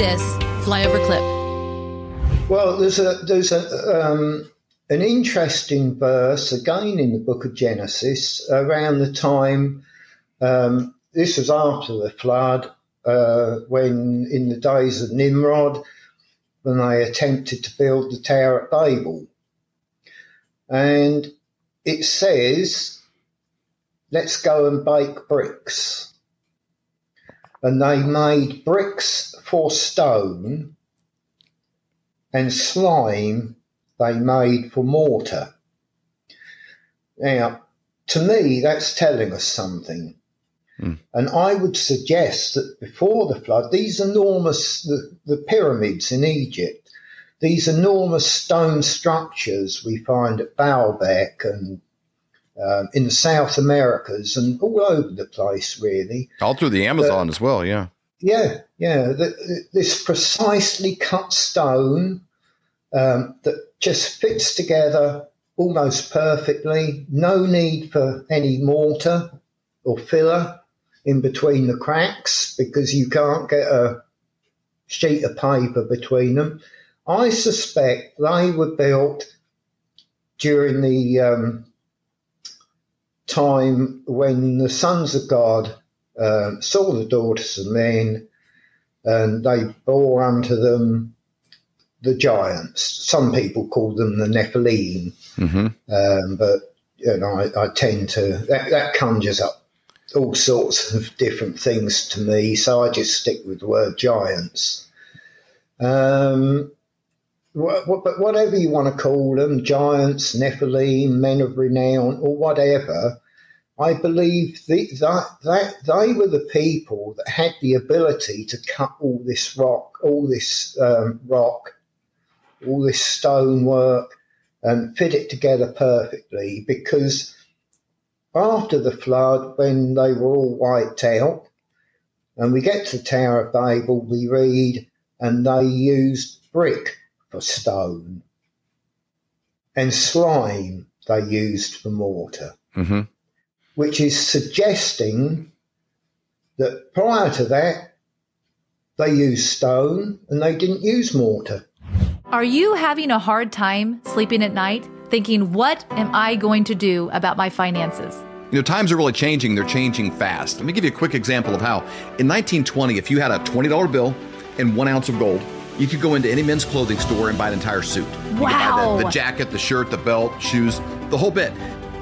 this flyover clip. Well, there's a there's a um, an interesting verse again in the book of Genesis around the time. Um, this was after the flood, uh, when in the days of Nimrod, when they attempted to build the Tower at Babel, and it says, "Let's go and bake bricks." And they made bricks for stone and slime they made for mortar. Now, to me, that's telling us something. Mm. And I would suggest that before the flood, these enormous, the, the pyramids in Egypt, these enormous stone structures we find at Baalbek and um, in the South Americas and all over the place, really. All through the Amazon as well, yeah. Yeah, yeah. The, this precisely cut stone um, that just fits together almost perfectly. No need for any mortar or filler in between the cracks because you can't get a sheet of paper between them. I suspect they were built during the um, time when the sons of God uh, saw the daughters of men and they bore unto them the giants. Some people call them the Nephilim, mm-hmm. um, but you know, I, I tend to that, that, conjures up all sorts of different things to me. So I just stick with the word giants. Um, but whatever you want to call them, giants, Nephilim, men of renown, or whatever, I believe the, that, that they were the people that had the ability to cut all this rock, all this um, rock, all this stonework and fit it together perfectly because after the flood, when they were all wiped out, and we get to the Tower of Babel, we read, and they used brick for stone, and slime they used for mortar, mm-hmm. which is suggesting that prior to that, they used stone and they didn't use mortar. Are you having a hard time sleeping at night, thinking, what am I going to do about my finances? You know, times are really changing. They're changing fast. Let me give you a quick example of how. In 1920, if you had a $20 bill and one ounce of gold, you could go into any men's clothing store and buy an entire suit. You wow. The, the jacket, the shirt, the belt, shoes, the whole bit.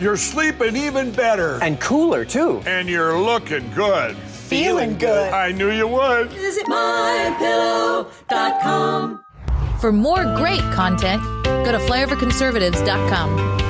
You're sleeping even better. And cooler, too. And you're looking good. feeling good. I knew you would. Visit mypillow.com. For more great content, go to flyoverconservatives.com.